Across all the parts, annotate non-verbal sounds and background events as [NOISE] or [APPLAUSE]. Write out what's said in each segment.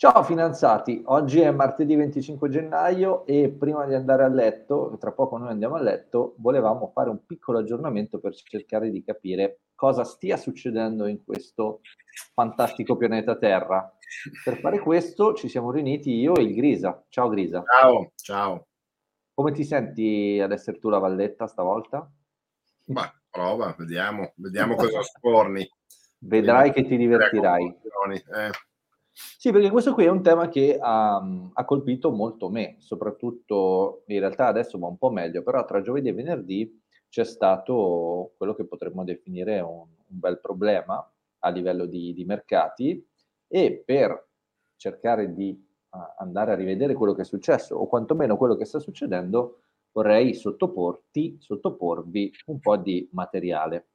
Ciao finanziati, oggi è martedì 25 gennaio e prima di andare a letto, tra poco noi andiamo a letto, volevamo fare un piccolo aggiornamento per cercare di capire cosa stia succedendo in questo fantastico pianeta Terra. Per fare questo ci siamo riuniti io e il Grisa. Ciao Grisa. Ciao, ciao. Come ti senti ad essere tu la valletta stavolta? Ma prova, vediamo, vediamo cosa sporni. Vedrai che ti divertirai. Eh. Sì, perché questo qui è un tema che ha, ha, colpito molto me, soprattutto in realtà adesso va un po' meglio, però tra giovedì e venerdì c'è stato quello che potremmo definire un, un bel problema a livello di, di, mercati e per cercare di uh, andare a rivedere quello che è successo o quantomeno quello che sta succedendo, vorrei sottoporti, sottoporvi un po' di materiale.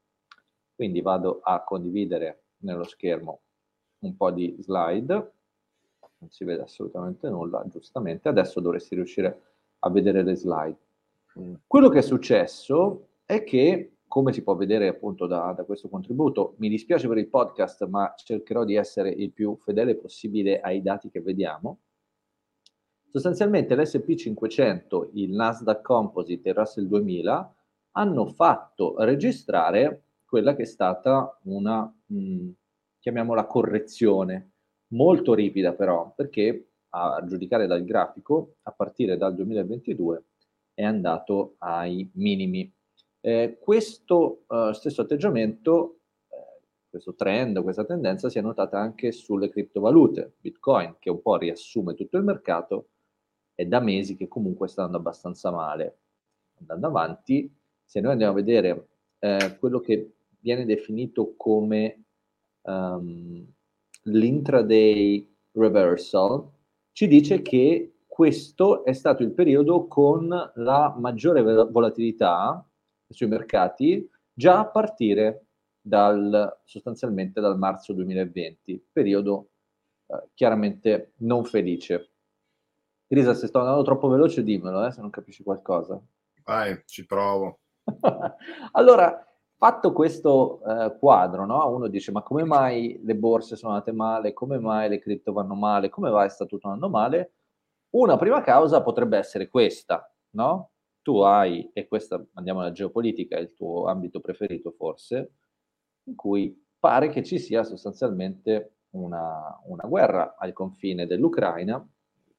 Quindi vado a condividere nello schermo un po' di slide, non si vede assolutamente nulla, giustamente, adesso dovresti riuscire a vedere le slide. Quello che è successo è che, come si può vedere appunto da, da questo contributo, mi dispiace per il podcast, ma cercherò di essere il più fedele possibile ai dati che vediamo. Sostanzialmente l'SP500, il Nasdaq Composite e il Russell 2000 hanno fatto registrare quella che è stata una mh, chiamiamola correzione, molto ripida però, perché a giudicare dal grafico, a partire dal 2022 è andato ai minimi. Eh, questo eh, stesso atteggiamento, eh, questo trend, questa tendenza si è notata anche sulle criptovalute. Bitcoin, che un po' riassume tutto il mercato, è da mesi che comunque sta andando abbastanza male. Andando avanti, se noi andiamo a vedere eh, quello che viene definito come um, l'intraday reversal ci dice che questo è stato il periodo con la maggiore volatilità sui mercati già a partire dal, sostanzialmente dal marzo 2020, periodo eh, chiaramente non felice. Grisa, se sto andando troppo veloce dimmelo, eh, se non capisci qualcosa. Vai, ci provo. [LAUGHS] allora, Fatto questo eh, quadro, no? uno dice ma come mai le borse sono andate male, come mai le cripto vanno male, come mai sta tutto andando male? Una prima causa potrebbe essere questa, no? Tu hai, e questa andiamo alla geopolitica, è il tuo ambito preferito forse, in cui pare che ci sia sostanzialmente una, una guerra al confine dell'Ucraina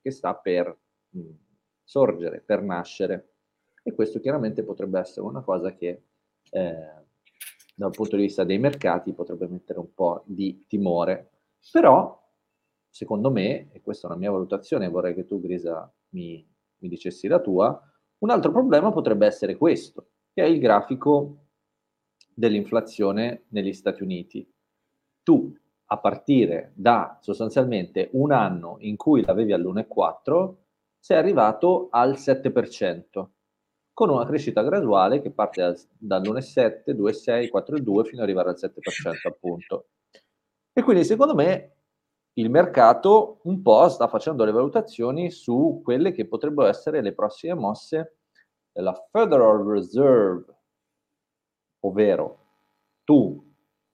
che sta per mh, sorgere, per nascere. E questo chiaramente potrebbe essere una cosa che eh, dal punto di vista dei mercati potrebbe mettere un po' di timore. Però, secondo me, e questa è una mia valutazione, vorrei che tu, Grisa, mi, mi dicessi la tua, un altro problema potrebbe essere questo, che è il grafico dell'inflazione negli Stati Uniti. Tu, a partire da sostanzialmente un anno in cui l'avevi all'1,4, sei arrivato al 7% con una crescita graduale che parte dal, dall'1,7, 2,6, 4,2 fino ad arrivare al 7% appunto. E quindi secondo me il mercato un po' sta facendo le valutazioni su quelle che potrebbero essere le prossime mosse della Federal Reserve, ovvero tu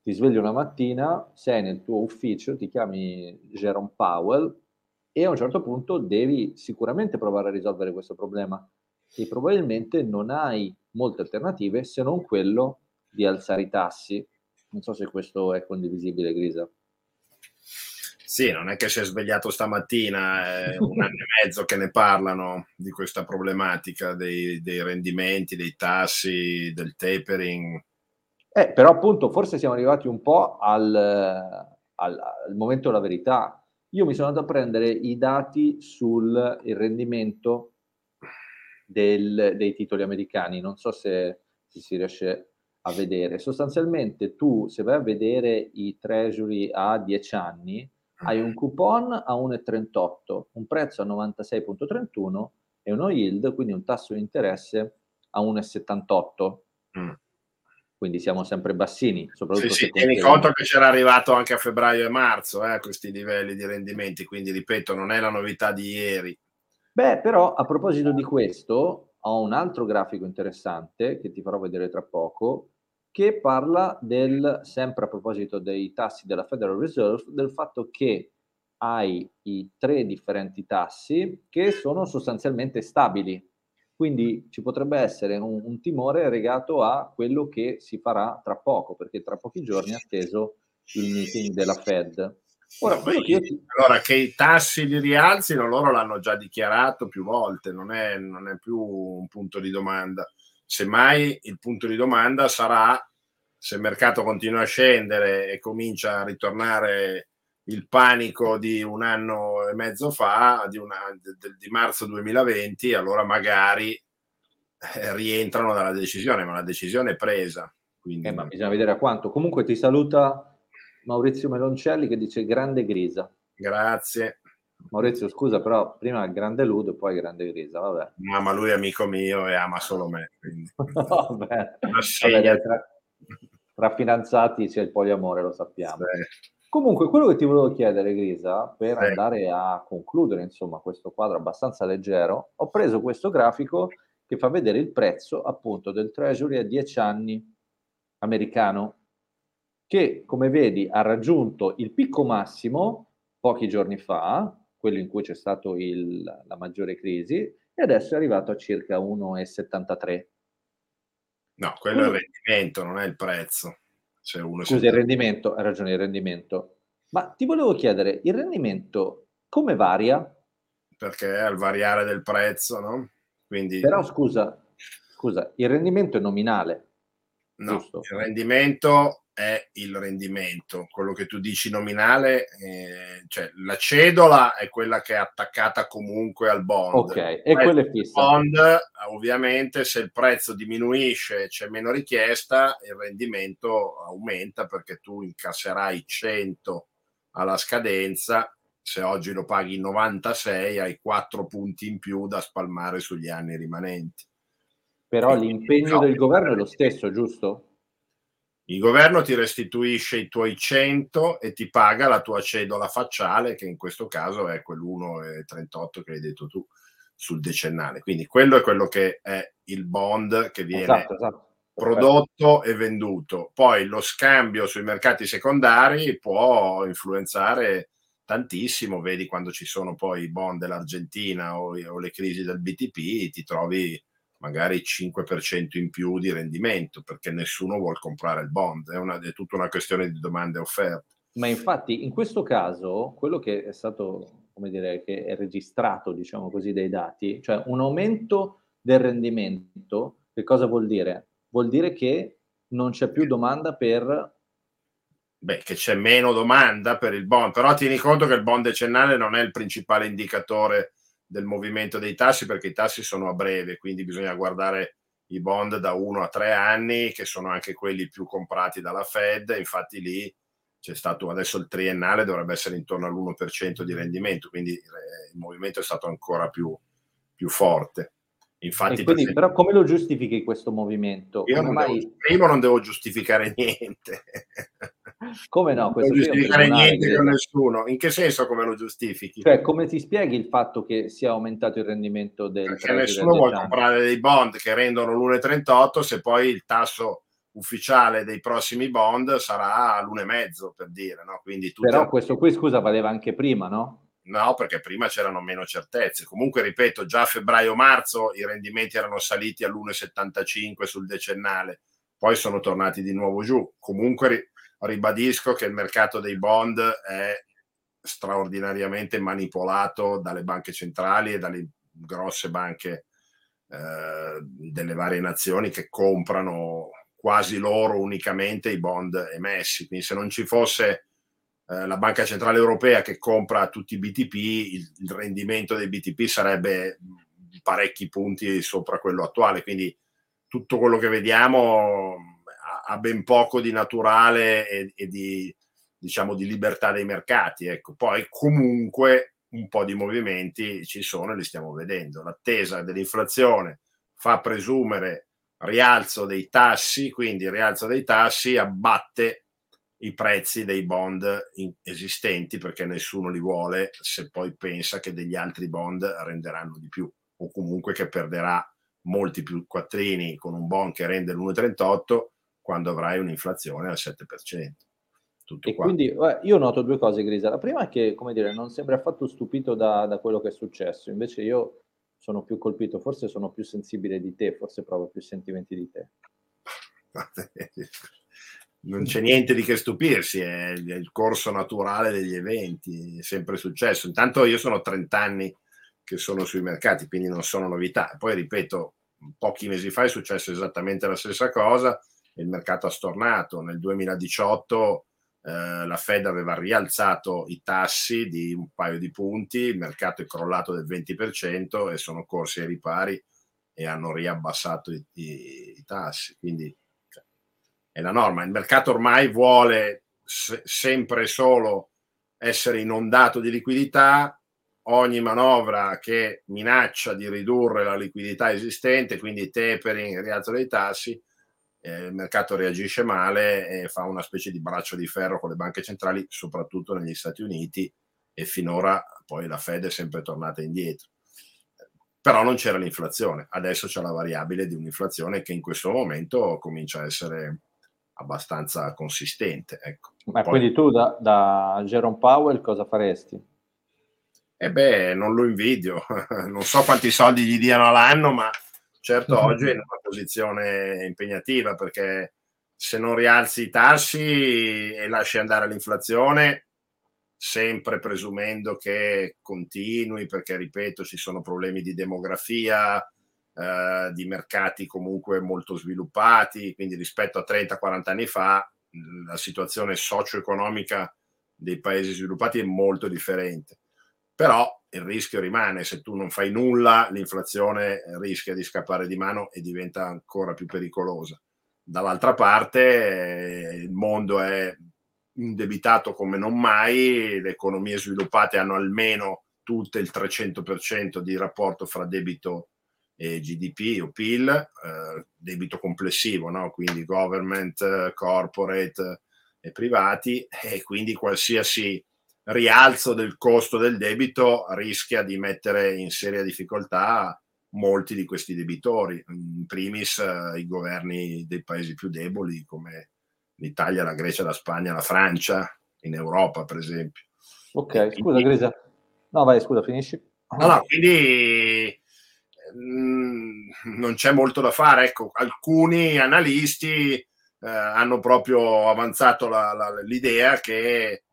ti svegli una mattina, sei nel tuo ufficio, ti chiami Jerome Powell e a un certo punto devi sicuramente provare a risolvere questo problema e probabilmente non hai molte alternative se non quello di alzare i tassi. Non so se questo è condivisibile, Grisa. Sì, non è che si è svegliato stamattina, è un anno e mezzo che ne parlano di questa problematica dei, dei rendimenti, dei tassi, del tapering. Eh, però appunto forse siamo arrivati un po' al, al, al momento della verità. Io mi sono andato a prendere i dati sul rendimento del, dei titoli americani. Non so se, se, si riesce a vedere. Sostanzialmente tu, se vai a vedere i treasury a 10 anni, hai un coupon a 1,38, un prezzo a 96,31 e uno yield, quindi un tasso di interesse a 1,78. Mm. Quindi siamo sempre bassini. Soprattutto sì, sì, tieni conto che c'era arrivato anche a febbraio e marzo eh, questi livelli di rendimenti, quindi ripeto, non è la novità di ieri. Beh, però a proposito di questo, ho un altro grafico interessante che ti farò vedere tra poco, che parla del, sempre a proposito dei tassi della Federal Reserve, del fatto che hai i tre differenti tassi che sono sostanzialmente stabili. Quindi ci potrebbe essere un, un timore legato a quello che si farà tra poco, perché tra pochi giorni è atteso il meeting della Fed. Ora, no, ti... allora, che i tassi li rialzino, loro l'hanno già dichiarato più volte, non è, non è più un punto di domanda. Semmai il punto di domanda sarà se il mercato continua a scendere e comincia a ritornare il panico di un anno e mezzo fa, di, una, di, di marzo 2020, allora magari eh, rientrano dalla decisione, ma la decisione è presa. Quindi... Eh, ma bisogna vedere a quanto. Comunque ti saluta Maurizio Meloncelli che dice grande grisa. Grazie. Maurizio, scusa, però prima grande Ludo e poi grande grisa, vabbè. No, ma lui è amico mio e ama solo me. [LAUGHS] Vabbè. vabbè tra, tra, fidanzati c'è il poliamore, lo sappiamo. Sì. Comunque, quello che ti volevo chiedere, Grisa, per sì. andare a concludere, insomma, questo quadro abbastanza leggero, ho preso questo grafico che fa vedere il prezzo appunto del Treasury a 10 anni americano che come vedi ha raggiunto il picco massimo pochi giorni fa, quello in cui c'è stata la maggiore crisi, e adesso è arrivato a circa 1,73. No, quello è il rendimento, non è il prezzo. Uno Scusa, il rendimento, hai ragione, il rendimento. Ma ti volevo chiedere, il rendimento come varia? Perché al variare del prezzo, no? Quindi... Però scusa, scusa, il rendimento è nominale. No, giusto? il rendimento è il rendimento, quello che tu dici nominale, eh, cioè la cedola è quella che è attaccata comunque al bond. Ok, e quella è fissa. bond, ovviamente, se il prezzo diminuisce e c'è meno richiesta, il rendimento aumenta perché tu incasserai 100 alla scadenza. Se oggi lo paghi 96, hai 4 punti in più da spalmare sugli anni rimanenti. Però Quindi, l'impegno no, del governo è lo stesso, giusto? Il governo ti restituisce i tuoi 100 e ti paga la tua cedola facciale, che in questo caso è quell'1,38 che hai detto tu sul decennale. Quindi quello è quello che è il bond che viene esatto, esatto. prodotto e venduto. Poi lo scambio sui mercati secondari può influenzare tantissimo. Vedi quando ci sono poi i bond dell'Argentina o, o le crisi del BTP, ti trovi magari 5% in più di rendimento perché nessuno vuole comprare il bond, è, una, è tutta una questione di domande e offerte. Ma infatti in questo caso quello che è stato, come dire, che è registrato, diciamo così, dai dati, cioè un aumento del rendimento, che cosa vuol dire? Vuol dire che non c'è più domanda per... Beh, che c'è meno domanda per il bond, però tieni conto che il bond decennale non è il principale indicatore del movimento dei tassi perché i tassi sono a breve, quindi bisogna guardare i bond da uno a tre anni, che sono anche quelli più comprati dalla Fed. Infatti lì c'è stato adesso il triennale, dovrebbe essere intorno all'1% di rendimento, quindi eh, il movimento è stato ancora più, più forte. Infatti, quindi, per però come lo giustifichi questo movimento? Io non mai... devo, primo non devo giustificare [LAUGHS] niente. Come no? non giustificare niente con nessuno. In che senso come lo giustifichi? Cioè, come ti spieghi il fatto che sia aumentato il rendimento del Perché nessuno vuole comprare dei bond che rendono l'1,38 se poi il tasso ufficiale dei prossimi bond sarà l'1,5 per dire, no? Quindi Però questo qui, scusa, valeva anche prima, no? No, perché prima c'erano meno certezze. Comunque, ripeto, già a febbraio-marzo i rendimenti erano saliti all'1,75 sul decennale, poi sono tornati di nuovo giù. Comunque ribadisco che il mercato dei bond è straordinariamente manipolato dalle banche centrali e dalle grosse banche eh, delle varie nazioni che comprano quasi loro unicamente i bond emessi. Quindi se non ci fosse eh, la Banca Centrale Europea che compra tutti i BTP, il, il rendimento dei BTP sarebbe parecchi punti sopra quello attuale. Quindi tutto quello che vediamo ha ben poco di naturale e, e di, diciamo, di libertà dei mercati. Ecco. Poi comunque un po' di movimenti ci sono e li stiamo vedendo. L'attesa dell'inflazione fa presumere rialzo dei tassi, quindi il rialzo dei tassi abbatte i prezzi dei bond esistenti perché nessuno li vuole se poi pensa che degli altri bond renderanno di più o comunque che perderà molti più quattrini con un bond che rende l'1,38 quando avrai un'inflazione al 7%. Tutto e qua. quindi eh, io noto due cose, Grisa. La prima è che, come dire, non sembra affatto stupito da, da quello che è successo, invece io sono più colpito, forse sono più sensibile di te, forse provo più sentimenti di te. [LAUGHS] non c'è niente di che stupirsi, è il corso naturale degli eventi, è sempre successo. Intanto io sono 30 anni che sono sui mercati, quindi non sono novità. Poi ripeto, pochi mesi fa è successo esattamente la stessa cosa, il mercato ha stornato. Nel 2018 eh, la Fed aveva rialzato i tassi di un paio di punti, il mercato è crollato del 20% e sono corsi ai ripari e hanno riabbassato i, i, i tassi. Quindi è la norma. Il mercato ormai vuole se, sempre solo essere inondato di liquidità, ogni manovra che minaccia di ridurre la liquidità esistente, quindi tapering, rialzo dei tassi, eh, il mercato reagisce male e fa una specie di braccio di ferro con le banche centrali, soprattutto negli Stati Uniti, e finora poi la Fed è sempre tornata indietro. Però non c'era l'inflazione, adesso c'è la variabile di un'inflazione che in questo momento comincia a essere abbastanza consistente. Ecco. Ma Poi, quindi tu da, da Jerome Powell cosa faresti? Eh beh, non lo invidio, [LAUGHS] non so quanti soldi gli diano all'anno, ma certo mm-hmm. oggi è in una posizione impegnativa perché se non rialzi i tassi e lasci andare l'inflazione, sempre presumendo che continui, perché ripeto, ci sono problemi di demografia, eh, di mercati comunque molto sviluppati, quindi rispetto a 30-40 anni fa la situazione socio-economica dei paesi sviluppati è molto differente. Però il rischio rimane, se tu non fai nulla, l'inflazione rischia di scappare di mano e diventa ancora più pericolosa. Dall'altra parte il mondo è indebitato come non mai, le economie sviluppate hanno almeno tutte il 300% di rapporto fra debito e GDP o PIL, eh, debito complessivo, no? quindi government, corporate e privati, e quindi qualsiasi rialzo del costo del debito rischia di mettere in seria difficoltà molti di questi debitori, in primis eh, i governi dei paesi più deboli come l'Italia, la Grecia, la Spagna, la Francia, in Europa per esempio. Ok, quindi, scusa Grisa. No, vai, scusa, finisci. No, no, quindi mh, mm, non c'è molto da fare. Ecco, alcuni analisti eh, hanno proprio avanzato la, la, l'idea che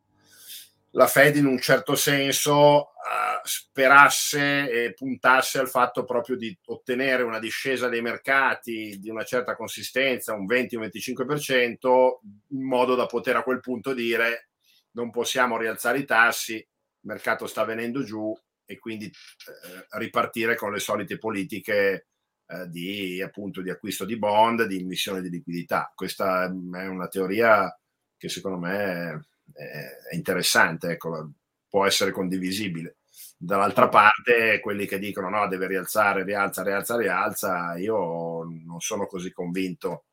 la Fed in un certo senso uh, sperasse e puntasse al fatto proprio di ottenere una discesa dei mercati di una certa consistenza, un 20-25%, in modo da poter a quel punto dire non possiamo rialzare i tassi, il mercato sta venendo giù e quindi eh, ripartire con le solite politiche eh, di, appunto, di acquisto di bond, di emissione di liquidità. Questa è una teoria che secondo me è interessante, ecco, può essere condivisibile. Dall'altra parte, quelli che dicono no, deve rialzare, rialza, rialza, rialza, io non sono così convinto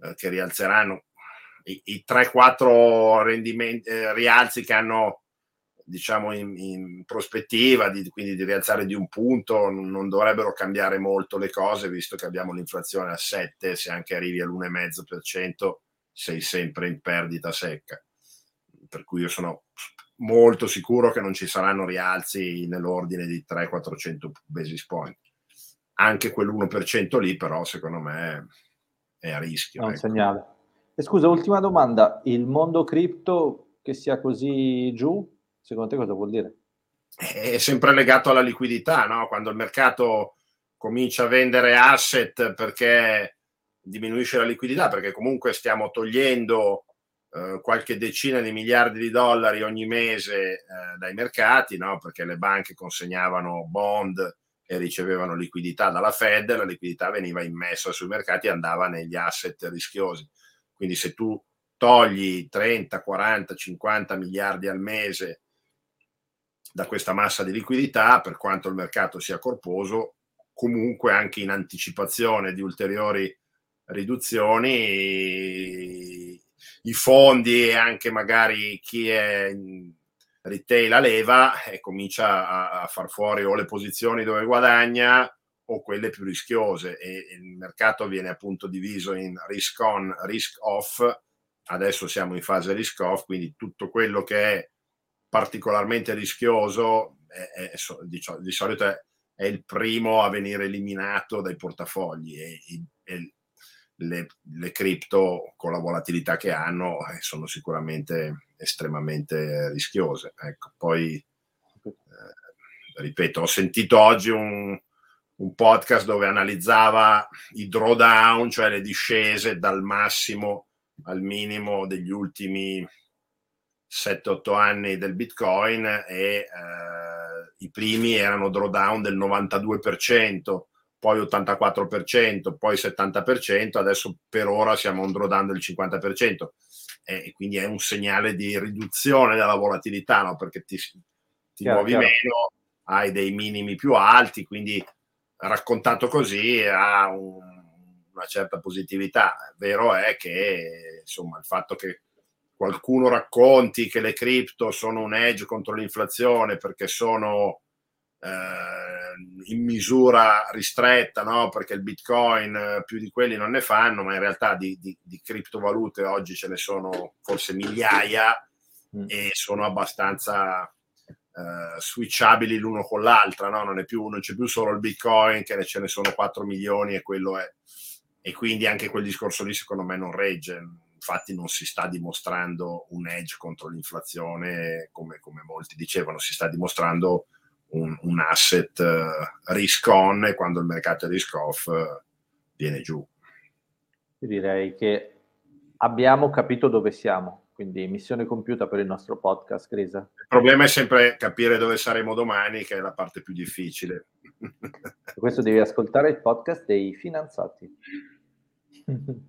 eh, che rialzeranno. I, i 3-4 rendimenti, eh, rialzi che hanno diciamo in, in prospettiva, di, quindi di rialzare di un punto, non dovrebbero cambiare molto le cose, visto che abbiamo l'inflazione a 7, se anche arrivi all'1,5% sei sempre in perdita secca per cui io sono molto sicuro che non ci saranno rialzi nell'ordine di 300-400 basis point. Anche quell'1% lì però secondo me è a rischio. È un ecco. segnale. E scusa, ultima domanda, il mondo cripto che sia così giù, secondo te cosa vuol dire? È sempre legato alla liquidità, no? Quando il mercato comincia a vendere asset perché diminuisce la liquidità, perché comunque stiamo togliendo eh, qualche decina di miliardi di dollari ogni mese eh, dai mercati, no? perché le banche consegnavano bond e ricevevano liquidità dalla Fed, la liquidità veniva immessa sui mercati e andava negli asset rischiosi. Quindi se tu togli 30, 40, 50 miliardi al mese da questa massa di liquidità, per quanto il mercato sia corposo, comunque anche in anticipazione di ulteriori riduzioni i fondi e anche magari chi è retail a leva e comincia a, a far fuori o le posizioni dove guadagna o quelle più rischiose. E il mercato viene appunto diviso in risk on, risk off. Adesso siamo in fase risk-off, quindi tutto quello che è particolarmente rischioso è, è, di, di, solito è, è, il primo a venire eliminato dai portafogli e, e le, le cripto con la volatilità che hanno eh, sono sicuramente estremamente rischiose. Ecco, poi, eh, ripeto, ho sentito oggi un, un podcast dove analizzava i drawdown, cioè le discese dal massimo al minimo degli ultimi 7-8 anni del Bitcoin e eh, i primi erano drawdown del 92%, poi 84%, poi 70%, adesso per ora siamo a un drawdown del 50%. E quindi è un segnale di riduzione della volatilità, no? perché ti, ti chiaro, muovi chiaro. meno, hai dei minimi più alti, quindi raccontato così ha un, una certa positività. Vero è che insomma il fatto che qualcuno racconti che le cripto sono un edge contro l'inflazione perché sono eh, in misura ristretta, no? perché il bitcoin eh, più di quelli non ne fanno, ma in realtà di, di, di criptovalute oggi ce ne sono forse migliaia mm. e sono abbastanza Uh, switchabili l'uno con l'altra, no? non, più, non, c'è più solo il Bitcoin, che ce ne sono 4 milioni e quello è. E quindi anche quel discorso lì secondo me non regge. Infatti non si sta dimostrando un edge contro l'inflazione come, come molti dicevano, si sta dimostrando un, un asset uh, risk on e quando il mercato è risk off uh, viene giù. direi che abbiamo capito dove siamo quindi missione compiuta per il nostro podcast, Grisa. Il problema è sempre capire dove saremo domani, che è la parte più difficile. Per questo devi ascoltare il podcast dei finanziati. [LAUGHS]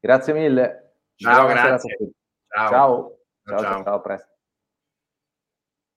grazie mille. Ciao, grazie. Ciao. Ciao. Ciao, ciao, ciao, a presto.